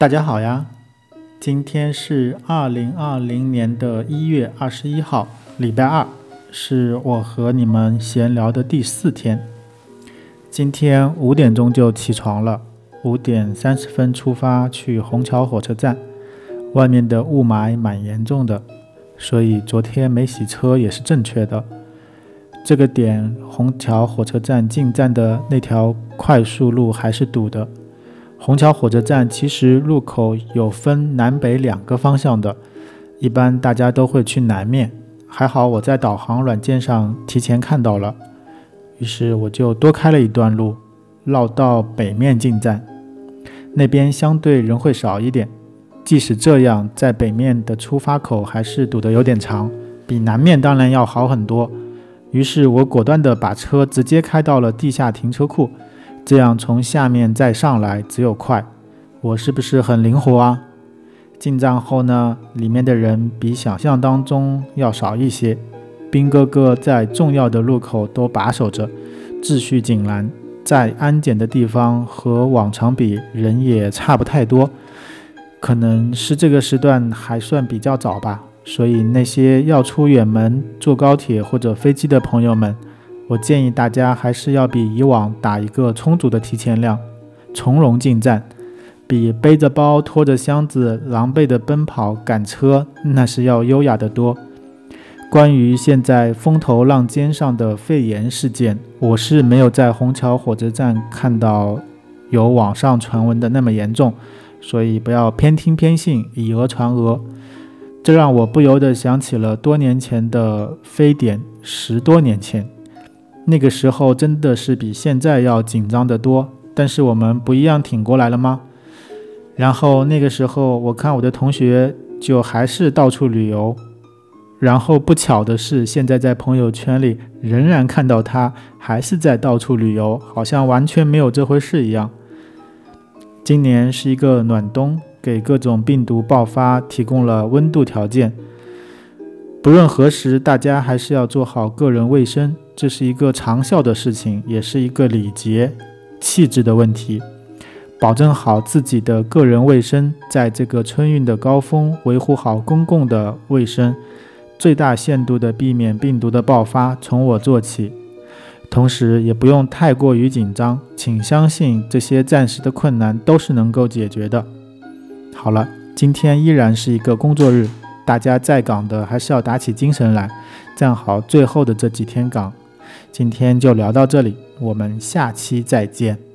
大家好呀，今天是二零二零年的一月二十一号，礼拜二，是我和你们闲聊的第四天。今天五点钟就起床了，五点三十分出发去虹桥火车站，外面的雾霾蛮严重的，所以昨天没洗车也是正确的。这个点虹桥火车站进站的那条快速路还是堵的。虹桥火车站其实入口有分南北两个方向的，一般大家都会去南面。还好我在导航软件上提前看到了，于是我就多开了一段路，绕到北面进站。那边相对人会少一点，即使这样，在北面的出发口还是堵得有点长，比南面当然要好很多。于是我果断地把车直接开到了地下停车库。这样从下面再上来只有快，我是不是很灵活啊？进站后呢，里面的人比想象当中要少一些，兵哥哥在重要的路口都把守着，秩序井然。在安检的地方和往常比人也差不太多，可能是这个时段还算比较早吧。所以那些要出远门坐高铁或者飞机的朋友们。我建议大家还是要比以往打一个充足的提前量，从容进站，比背着包拖着箱子狼狈的奔跑赶车那是要优雅得多。关于现在风头浪尖上的肺炎事件，我是没有在虹桥火车站看到有网上传闻的那么严重，所以不要偏听偏信，以讹传讹。这让我不由得想起了多年前的非典，十多年前。那个时候真的是比现在要紧张得多，但是我们不一样挺过来了吗？然后那个时候我看我的同学就还是到处旅游，然后不巧的是现在在朋友圈里仍然看到他还是在到处旅游，好像完全没有这回事一样。今年是一个暖冬，给各种病毒爆发提供了温度条件。不论何时，大家还是要做好个人卫生，这是一个长效的事情，也是一个礼节、气质的问题。保证好自己的个人卫生，在这个春运的高峰，维护好公共的卫生，最大限度的避免病毒的爆发，从我做起。同时，也不用太过于紧张，请相信这些暂时的困难都是能够解决的。好了，今天依然是一个工作日。大家在岗的还是要打起精神来，站好最后的这几天岗。今天就聊到这里，我们下期再见。